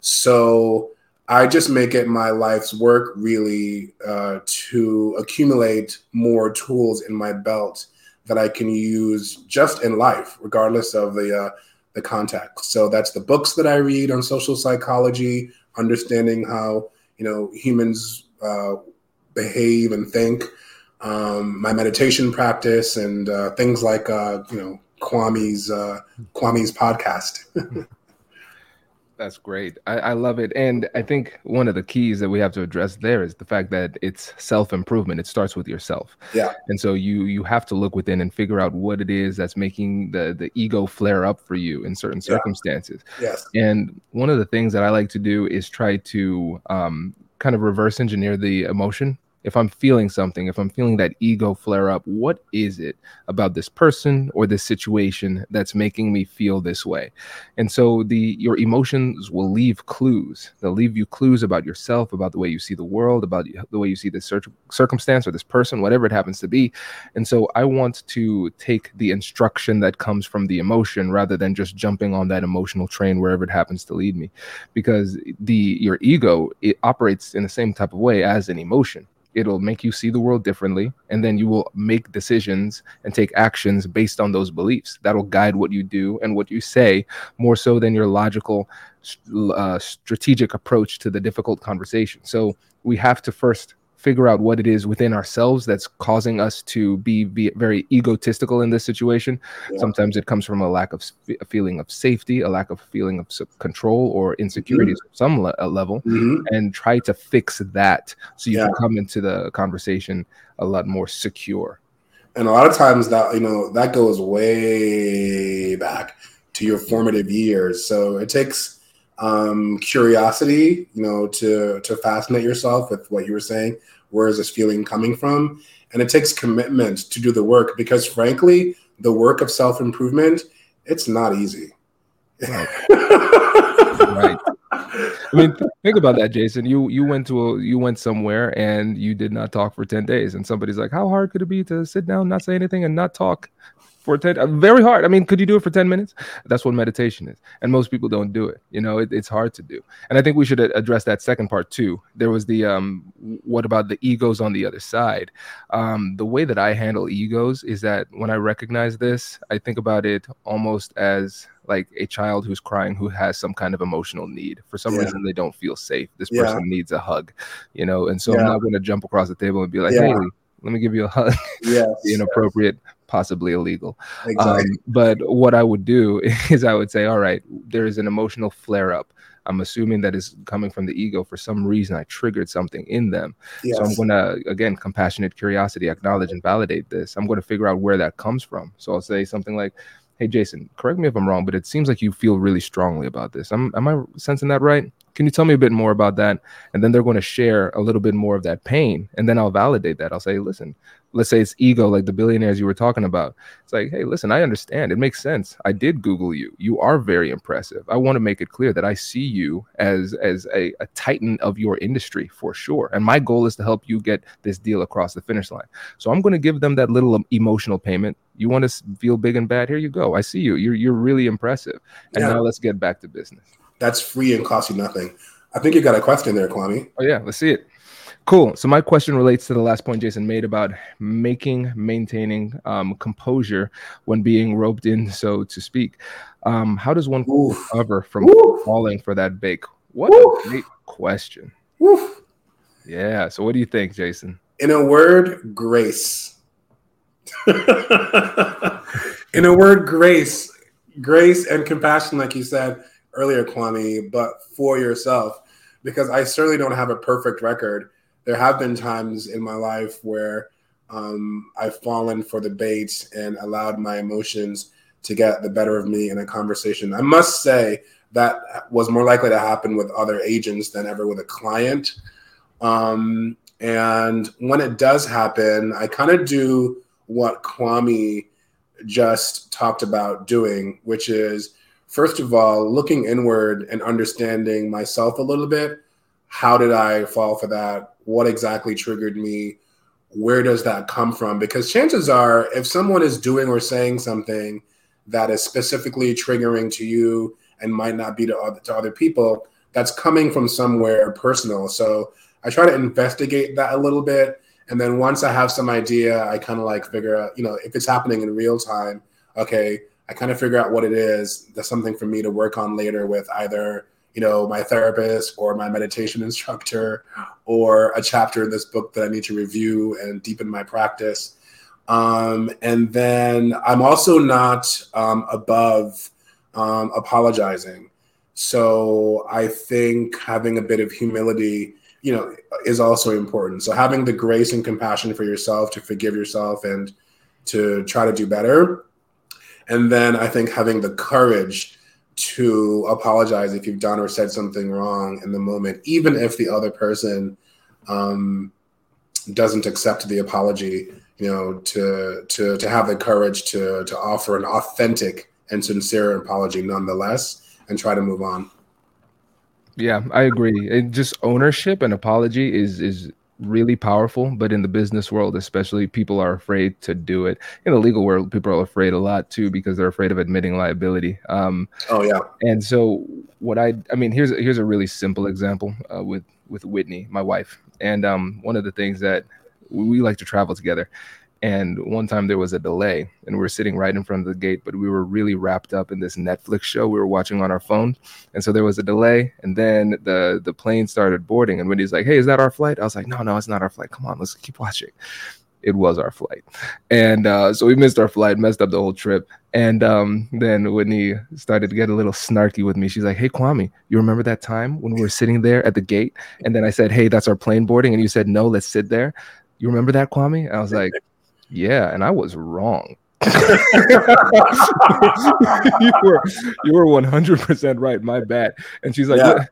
Speaker 2: So I just make it my life's work really uh, to accumulate more tools in my belt that I can use just in life, regardless of the uh, the context. So that's the books that I read on social psychology, understanding how you know humans uh, behave and think um, my meditation practice and uh, things like uh, you know Kwame's uh, Kwame's podcast.
Speaker 1: That's great. I, I, love it. And I think one of the keys that we have to address there is the fact that it's self-improvement. It starts with yourself.
Speaker 2: Yeah.
Speaker 1: And so you you have to look within and figure out what it is that's making the the ego flare up for you in certain circumstances.
Speaker 2: Yeah. Yes.
Speaker 1: And one of the things that I like to do is try to um, kind of reverse engineer the emotion if I'm feeling something, if I'm feeling that ego flare up, what is it about this person or this situation that's making me feel this way? And so the your emotions will leave clues. They'll leave you clues about yourself, about the way you see the world, about the way you see this circumstance or this person, whatever it happens to be. And so I want to take the instruction that comes from the emotion rather than just jumping on that emotional train wherever it happens to lead me, because the your ego it operates in the same type of way as an emotion it'll make you see the world differently and then you will make decisions and take actions based on those beliefs. That'll guide what you do and what you say more so than your logical uh, strategic approach to the difficult conversation. So we have to first figure out what it is within ourselves that's causing us to be, be very egotistical in this situation. Yeah. Sometimes it comes from a lack of a feeling of safety, a lack of feeling of control or insecurities mm-hmm. some le- level, mm-hmm. and try to fix that so you yeah. can come into the conversation a lot more secure.
Speaker 2: And a lot of times that you know that goes way back to your formative years. So it takes um, curiosity, you know, to to fascinate yourself with what you were saying, where is this feeling coming from? And it takes commitment to do the work because, frankly, the work of self improvement, it's not easy.
Speaker 1: Right. right. I mean, think about that, Jason. You you went to a, you went somewhere and you did not talk for ten days, and somebody's like, "How hard could it be to sit down, not say anything, and not talk for 10 uh, very hard. I mean could you do it for 10 minutes? That's what meditation is. And most people don't do it you know it, it's hard to do. And i think we should address that second part too. There was the um what about the egos on the other side? Um the way that i handle egos is that when i recognize this i think about it almost as like a child who's crying who has some kind of emotional need. For some yeah. reason they don't feel safe. This person needs a hug you know? And so yeah. i'm not going to jump across the table and be like hey let me give you a hug. Yes, inappropriate. yes possibly illegal. Exactly. Um, but what I would do is I would say, all right, there is an emotional flare up. I'm assuming that is coming from the ego. For some reason, I triggered something in them. Yes. So I'm going to, again, compassionate curiosity, acknowledge and validate this. I'm going to figure out where that comes from. So I'll say something like, Hey, Jason, correct me if I'm wrong, but it seems like you feel really strongly about this. am am I sensing that right? Can you tell me a bit more about that? And then they're going to share a little bit more of that pain. And then I'll validate that. I'll say, listen, let's say it's ego, like the billionaires you were talking about. It's like, hey, listen, I understand. It makes sense. I did Google you. You are very impressive. I want to make it clear that I see you as as a, a titan of your industry for sure. And my goal is to help you get this deal across the finish line. So I'm going to give them that little emotional payment. You want to feel big and bad? Here you go. I see you. You're you're really impressive. And yeah. now let's get back to business.
Speaker 2: That's free and costs you nothing. I think you got a question there, Kwame.
Speaker 1: Oh yeah, let's see it. Cool. So my question relates to the last point Jason made about making, maintaining um, composure when being roped in, so to speak. Um, how does one Oof. recover from Oof. falling for that bake? What Oof. a great question. Yeah. So what do you think, Jason?
Speaker 2: In a word, grace. in a word, grace, grace and compassion, like you said earlier, Kwame, but for yourself, because I certainly don't have a perfect record there have been times in my life where um, I've fallen for the bait and allowed my emotions to get the better of me in a conversation. I must say that was more likely to happen with other agents than ever with a client. Um, and when it does happen, I kind of do what Kwame just talked about doing, which is first of all, looking inward and understanding myself a little bit. How did I fall for that? what exactly triggered me where does that come from because chances are if someone is doing or saying something that is specifically triggering to you and might not be to other, to other people that's coming from somewhere personal so i try to investigate that a little bit and then once i have some idea i kind of like figure out you know if it's happening in real time okay i kind of figure out what it is that's something for me to work on later with either you know, my therapist or my meditation instructor or a chapter in this book that I need to review and deepen my practice. Um, and then I'm also not um, above um, apologizing. So I think having a bit of humility, you know, is also important. So having the grace and compassion for yourself to forgive yourself and to try to do better. And then I think having the courage to apologize if you've done or said something wrong in the moment, even if the other person um, doesn't accept the apology, you know, to to to have the courage to to offer an authentic and sincere apology nonetheless, and try to move on.
Speaker 1: Yeah, I agree. Just ownership and apology is is really powerful, but in the business world, especially, people are afraid to do it. In the legal world, people are afraid a lot too because they're afraid of admitting liability. Um,
Speaker 2: oh yeah.
Speaker 1: And so, what I I mean, here's here's a really simple example uh, with with Whitney, my wife, and um, one of the things that we like to travel together, and one time there was a delay, and we were sitting right in front of the gate, but we were really wrapped up in this Netflix show we were watching on our phone. And so there was a delay, and then the the plane started boarding. And Whitney's like, "Hey, is that our flight?" I was like, "No, no, it's not our flight. Come on, let's keep watching." It was our flight, and uh, so we missed our flight, messed up the whole trip. And um, then Whitney started to get a little snarky with me. She's like, "Hey, Kwame, you remember that time when we were sitting there at the gate?" And then I said, "Hey, that's our plane boarding," and you said, "No, let's sit there." You remember that, Kwame? I was like, yeah, and I was wrong. you were you were 100% right. My bad. And she's like, yeah.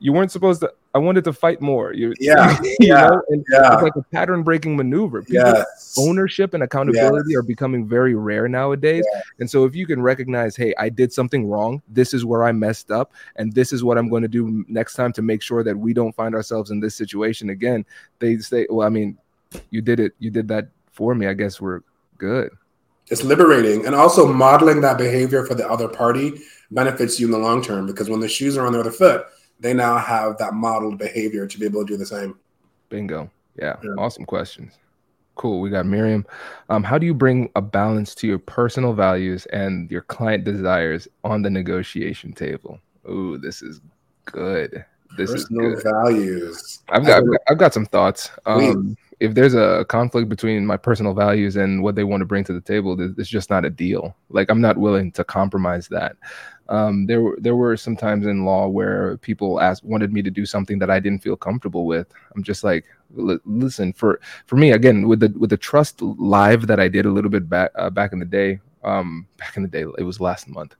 Speaker 1: you weren't supposed to. I wanted to fight more. You,
Speaker 2: yeah, you yeah, know?
Speaker 1: And
Speaker 2: yeah.
Speaker 1: It's like a pattern breaking maneuver.
Speaker 2: yes.
Speaker 1: Ownership and accountability yes. are becoming very rare nowadays. Yes. And so, if you can recognize, hey, I did something wrong. This is where I messed up, and this is what I'm going to do next time to make sure that we don't find ourselves in this situation again. They say, well, I mean, you did it. You did that for me, I guess we're good.
Speaker 2: It's liberating. And also modeling that behavior for the other party benefits you in the long term because when the shoes are on the other foot, they now have that modeled behavior to be able to do the same.
Speaker 1: Bingo. Yeah. yeah. Awesome questions. Cool. We got Miriam. Um, how do you bring a balance to your personal values and your client desires on the negotiation table? Ooh, this is good. This
Speaker 2: personal
Speaker 1: is
Speaker 2: good. values.
Speaker 1: I've got I've got some thoughts. Um, if there's a conflict between my personal values and what they want to bring to the table, it's just not a deal. Like I'm not willing to compromise that. Um, there were there were some times in law where people asked wanted me to do something that I didn't feel comfortable with. I'm just like, listen, for for me again with the with the trust live that I did a little bit back uh, back in the day. Um, back in the day, it was last month.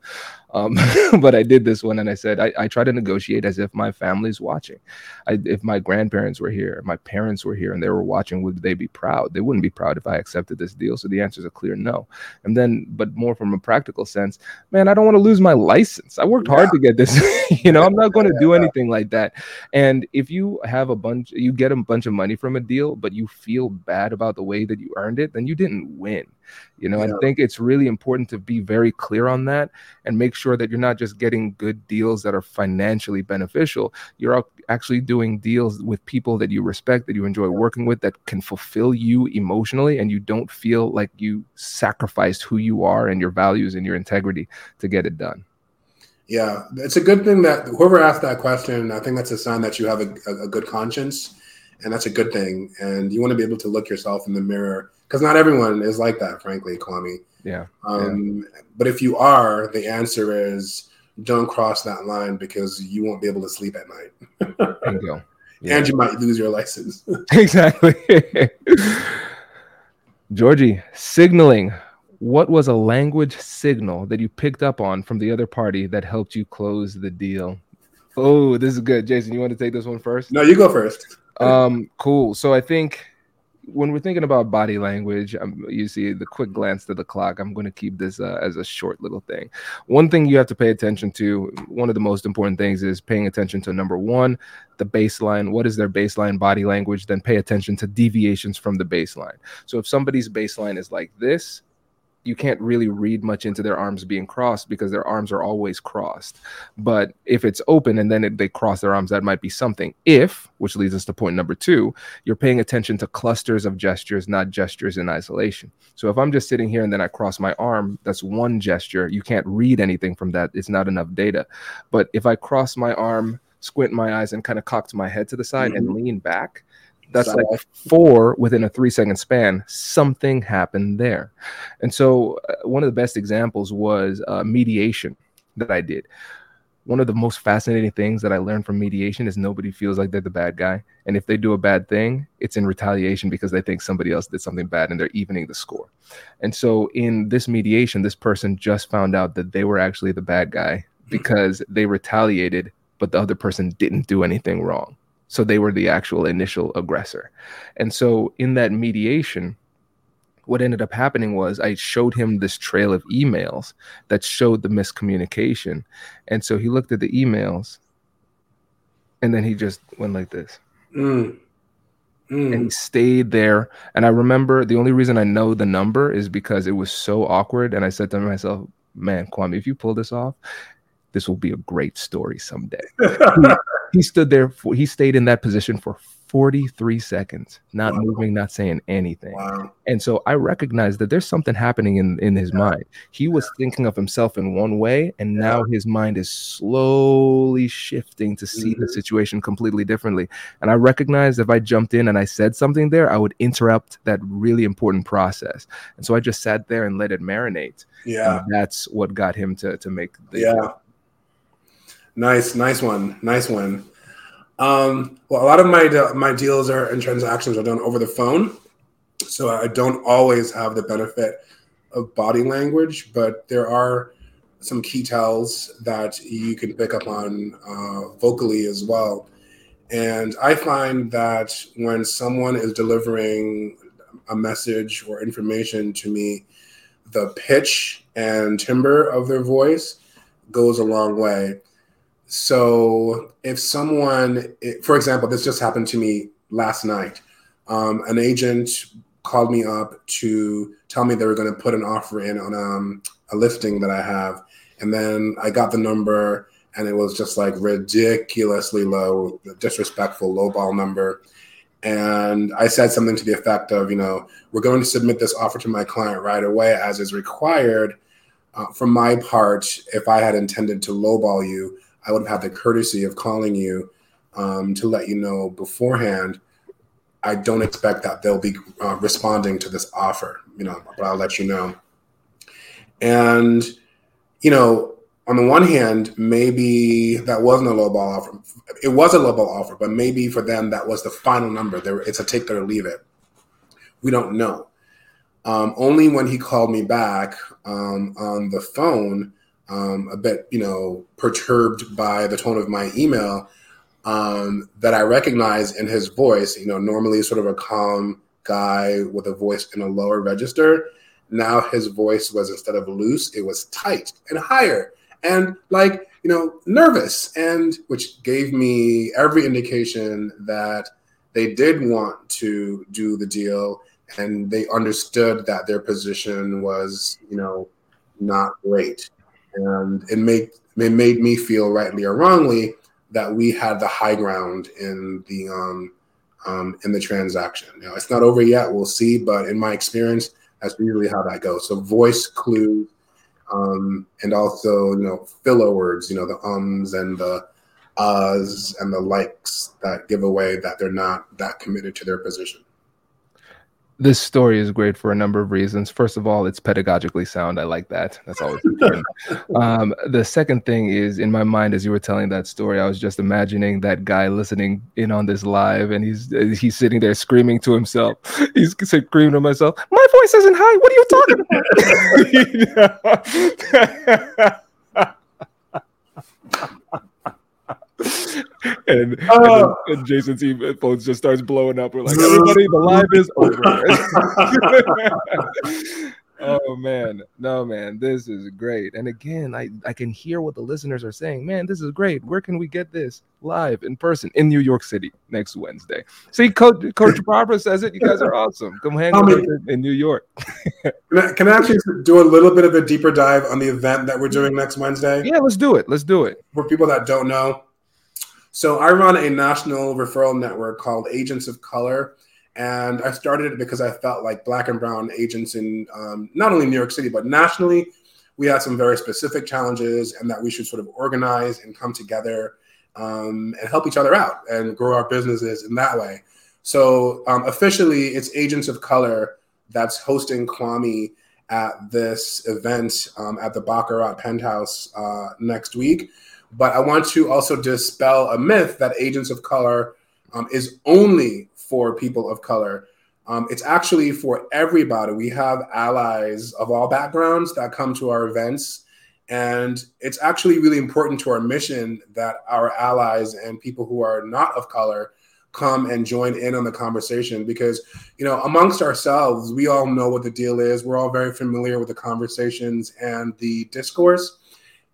Speaker 1: Um, but I did this one and I said, I, I try to negotiate as if my family's watching. I, if my grandparents were here, my parents were here and they were watching, would they be proud? They wouldn't be proud if I accepted this deal. So the answer is a clear no. And then, but more from a practical sense, man, I don't want to lose my license. I worked yeah. hard to get this. you know, I'm not going to do anything like that. And if you have a bunch, you get a bunch of money from a deal, but you feel bad about the way that you earned it, then you didn't win. You know, yeah. I think it's really important to be very clear on that and make sure that you're not just getting good deals that are financially beneficial. You're actually doing deals with people that you respect, that you enjoy working with, that can fulfill you emotionally, and you don't feel like you sacrificed who you are and your values and your integrity to get it done.
Speaker 2: Yeah, it's a good thing that whoever asked that question, I think that's a sign that you have a, a good conscience, and that's a good thing. And you want to be able to look yourself in the mirror because not everyone is like that, frankly, Kwame.
Speaker 1: Yeah.
Speaker 2: Um, yeah. But if you are, the answer is don't cross that line because you won't be able to sleep at night.
Speaker 1: Bingo.
Speaker 2: Yeah. And you might lose your license.
Speaker 1: exactly. Georgie, signaling. What was a language signal that you picked up on from the other party that helped you close the deal? Oh, this is good. Jason, you want to take this one first?
Speaker 2: No, you go first.
Speaker 1: Um, cool. So I think when we're thinking about body language, um, you see the quick glance to the clock. I'm going to keep this uh, as a short little thing. One thing you have to pay attention to, one of the most important things is paying attention to number one, the baseline. What is their baseline body language? Then pay attention to deviations from the baseline. So if somebody's baseline is like this, you can't really read much into their arms being crossed because their arms are always crossed. But if it's open and then it, they cross their arms, that might be something. If, which leads us to point number two, you're paying attention to clusters of gestures, not gestures in isolation. So if I'm just sitting here and then I cross my arm, that's one gesture. You can't read anything from that. It's not enough data. But if I cross my arm, squint my eyes, and kind of cocked my head to the side mm-hmm. and lean back, that's like four within a three second span. Something happened there. And so uh, one of the best examples was uh, mediation that i did. One of the most fascinating things that i learned from mediation is nobody feels like they're the bad guy. And if they do a bad thing it's in retaliation because they think somebody else did something bad and they're evening the score. And so in this mediation this person just found out that they were actually the bad guy because they retaliated but the other person didn't do anything wrong So they were the actual initial aggressor. And so in that mediation, what ended up happening was I showed him this trail of emails that showed the miscommunication. And so he looked at the emails and then he just went like this.
Speaker 2: Mm.
Speaker 1: Mm. And he stayed there. And I remember the only reason I know the number is because it was so awkward. And I said to myself, man, Kwame, if you pull this off, this will be a great story someday. he, stood there, for, he stayed in that position for 43 seconds, not wow. moving, not saying anything.
Speaker 2: Wow.
Speaker 1: And so I recognized that there's something happening in, in his yeah. mind. He was thinking of himself in one way, and yeah. now his mind is slowly shifting to see mm-hmm. the situation completely differently. And I recognized if I jumped in and I said something there, I would interrupt that really important process. And so I just sat there and let it marinate.
Speaker 2: Yeah.
Speaker 1: And that's what got him to, to make
Speaker 2: the. Yeah. Nice, nice one. Nice one. Um, well, a lot of my my deals are and transactions are done over the phone, so I don't always have the benefit of body language, but there are some key tells that you can pick up on uh, vocally as well. And I find that when someone is delivering a message or information to me, the pitch and timbre of their voice goes a long way. So if someone, for example, this just happened to me last night. Um, an agent called me up to tell me they were going to put an offer in on um, a listing that I have, and then I got the number, and it was just like ridiculously low, disrespectful, lowball number. And I said something to the effect of, you know, we're going to submit this offer to my client right away, as is required. Uh, from my part, if I had intended to lowball you, I would have had the courtesy of calling you um, to let you know beforehand. I don't expect that they'll be uh, responding to this offer, you know, but I'll let you know. And, you know, on the one hand, maybe that wasn't a lowball offer. It was a lowball offer, but maybe for them that was the final number. There, it's a take it or leave it. We don't know. Um, only when he called me back um, on the phone um, a bit, you know, perturbed by the tone of my email um, that I recognize in his voice. You know, normally sort of a calm guy with a voice in a lower register. Now his voice was instead of loose, it was tight and higher and like, you know, nervous, and which gave me every indication that they did want to do the deal and they understood that their position was, you know, not great and it made it made me feel rightly or wrongly that we had the high ground in the um, um, in the transaction. Know, it's not over yet. We'll see, but in my experience, that's usually how that goes. So voice clues, um, and also you know filler words. You know the ums and the uhs and the likes that give away that they're not that committed to their position
Speaker 1: this story is great for a number of reasons. First of all, it's pedagogically sound. I like that. That's always important. um, the second thing is, in my mind, as you were telling that story, I was just imagining that guy listening in on this live, and he's he's sitting there screaming to himself. He's screaming to myself, "My voice isn't high. What are you talking about?" and, uh, and, and, Jason's phone just starts blowing up. We're like, everybody, the live is over. oh man, no man, this is great. And again, I I can hear what the listeners are saying. Man, this is great. Where can we get this live in person in New York City next Wednesday? See, Coach Coach Barbara says it. You guys are awesome. Come hang out in New York.
Speaker 2: can, I, can I actually do a little bit of a deeper dive on the event that we're doing next Wednesday?
Speaker 1: Yeah, let's do it. Let's do it.
Speaker 2: For people that don't know, so I run a national referral network called Agents of Color. And I started it because I felt like black and brown agents in um, not only New York City, but nationally, we had some very specific challenges and that we should sort of organize and come together um, and help each other out and grow our businesses in that way. So um, officially, it's Agents of Color that's hosting Kwame at this event um, at the Baccarat Penthouse uh, next week. But I want to also dispel a myth that Agents of Color um, is only for people of color. Um, it's actually for everybody. We have allies of all backgrounds that come to our events. And it's actually really important to our mission that our allies and people who are not of color come and join in on the conversation because you know amongst ourselves we all know what the deal is we're all very familiar with the conversations and the discourse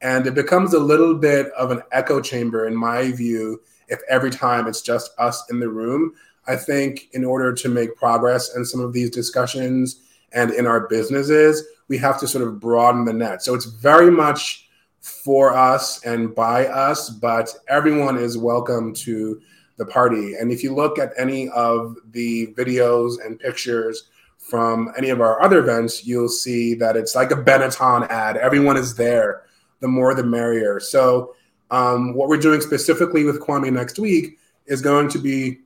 Speaker 2: and it becomes a little bit of an echo chamber in my view if every time it's just us in the room i think in order to make progress in some of these discussions and in our businesses we have to sort of broaden the net so it's very much for us and by us but everyone is welcome to the party. And if you look at any of the videos and pictures from any of our other events, you'll see that it's like a Benetton ad. Everyone is there. The more, the merrier. So, um, what we're doing specifically with Kwame next week is going to be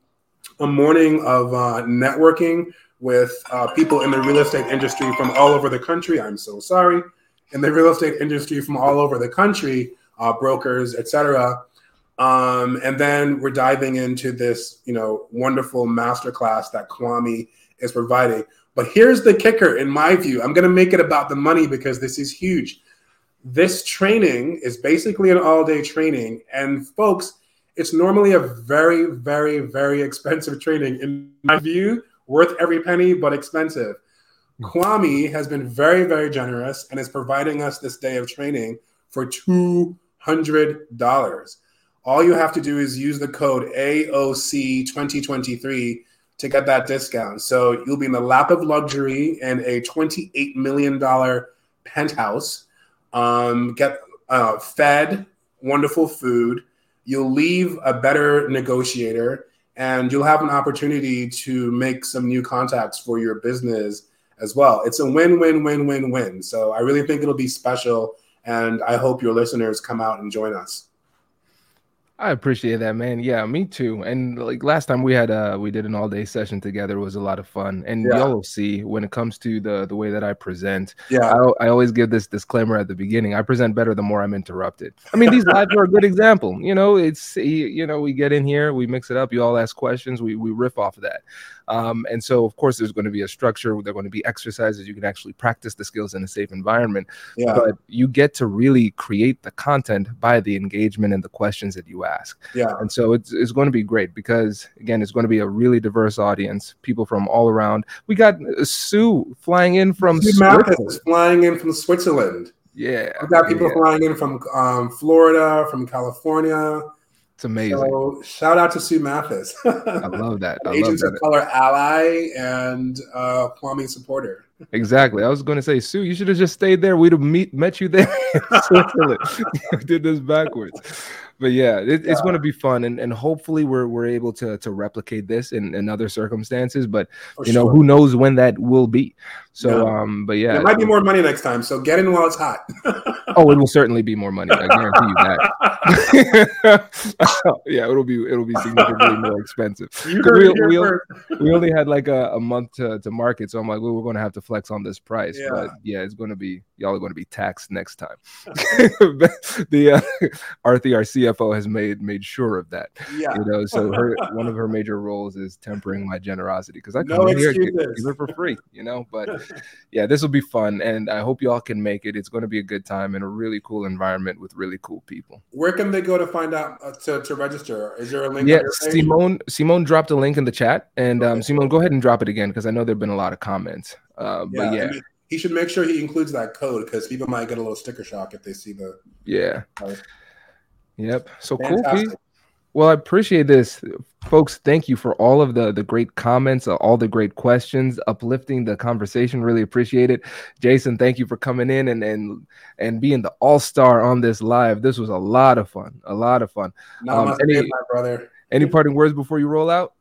Speaker 2: a morning of uh, networking with uh, people in the real estate industry from all over the country. I'm so sorry. In the real estate industry from all over the country, uh, brokers, etc. Um, and then we're diving into this, you know, wonderful masterclass that Kwame is providing. But here's the kicker, in my view. I'm going to make it about the money because this is huge. This training is basically an all day training. And folks, it's normally a very, very, very expensive training. In my view, worth every penny, but expensive. Kwame has been very, very generous and is providing us this day of training for $200. All you have to do is use the code AOC2023 to get that discount. So you'll be in the lap of luxury in a $28 million penthouse, um, get uh, fed wonderful food. You'll leave a better negotiator and you'll have an opportunity to make some new contacts for your business as well. It's a win, win, win, win, win. So I really think it'll be special. And I hope your listeners come out and join us.
Speaker 1: I appreciate that, man. Yeah, me too. And like last time we had uh we did an all day session together it was a lot of fun. And yeah. y'all will see when it comes to the the way that I present. Yeah, I, I, always give this disclaimer at the beginning. I present better the more I'm interrupted. I mean, these lives are a good example. You know, it's you know we get in here, we mix it up. You all ask questions, we we riff off of that. Um, and so, of course, there's going to be a structure. There are going to be exercises. You can actually practice the skills in a safe environment. Yeah. But you get to really create the content by the engagement and the questions that you ask. Yeah. And so it's, it's going to be great because, again, it's going to be a really diverse audience, people from all around. We got Sue flying in from
Speaker 2: Sue Switzerland. flying in from Switzerland.
Speaker 1: Yeah.
Speaker 2: We got people yeah. flying in from um, Florida, from California.
Speaker 1: It's amazing.
Speaker 2: So shout out to Sue Mathis.
Speaker 1: I love that. I
Speaker 2: Agents
Speaker 1: love
Speaker 2: that. of Color ally and uh, Kwame supporter.
Speaker 1: Exactly. I was going to say, Sue, you should have just stayed there. We'd have meet, met you there. did this backwards but yeah, it, yeah. it's going to be fun, and, and hopefully we're we're able to to replicate this in, in other circumstances. But For you know, who knows when that will be? So, yeah. um, but yeah,
Speaker 2: there might be more money next time. So get in while it's hot.
Speaker 1: oh, it will certainly be more money. I guarantee you that. yeah, it'll be it'll be significantly more expensive. We, we, we, only had like a, a month to, to market, so I'm like, well, we're going to have to flex on this price. Yeah. But yeah, it's going to be y'all are going to be taxed next time. the uh, Arthi, our CFO, has made made sure of that. Yeah. You know, so her one of her major roles is tempering my generosity because I come no in here give, give it for free. You know, but yeah, this will be fun, and I hope y'all can make it. It's going to be a good time in a really cool environment with really cool people.
Speaker 2: Where can they go to find out uh, to, to register? Is there a link?
Speaker 1: Yeah, Simone Simone dropped a link in the chat, and um, Simone, go ahead and drop it again because I know there've been a lot of comments. Uh, yeah, but yeah.
Speaker 2: he should make sure he includes that code because people might get a little sticker shock if they see the
Speaker 1: yeah. Yep. So Fantastic. cool. Well, I appreciate this, folks. Thank you for all of the the great comments, uh, all the great questions, uplifting the conversation. Really appreciate it, Jason. Thank you for coming in and and and being the all star on this live. This was a lot of fun. A lot of fun.
Speaker 2: Um, any, my brother.
Speaker 1: Any parting words before you roll out?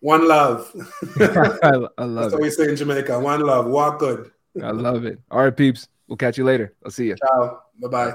Speaker 2: One love.
Speaker 1: I, I, love
Speaker 2: That's it. what we say in Jamaica. One love. Walk good.
Speaker 1: I love it. All right, peeps. We'll catch you later. I'll see you.
Speaker 2: Ciao. Bye bye.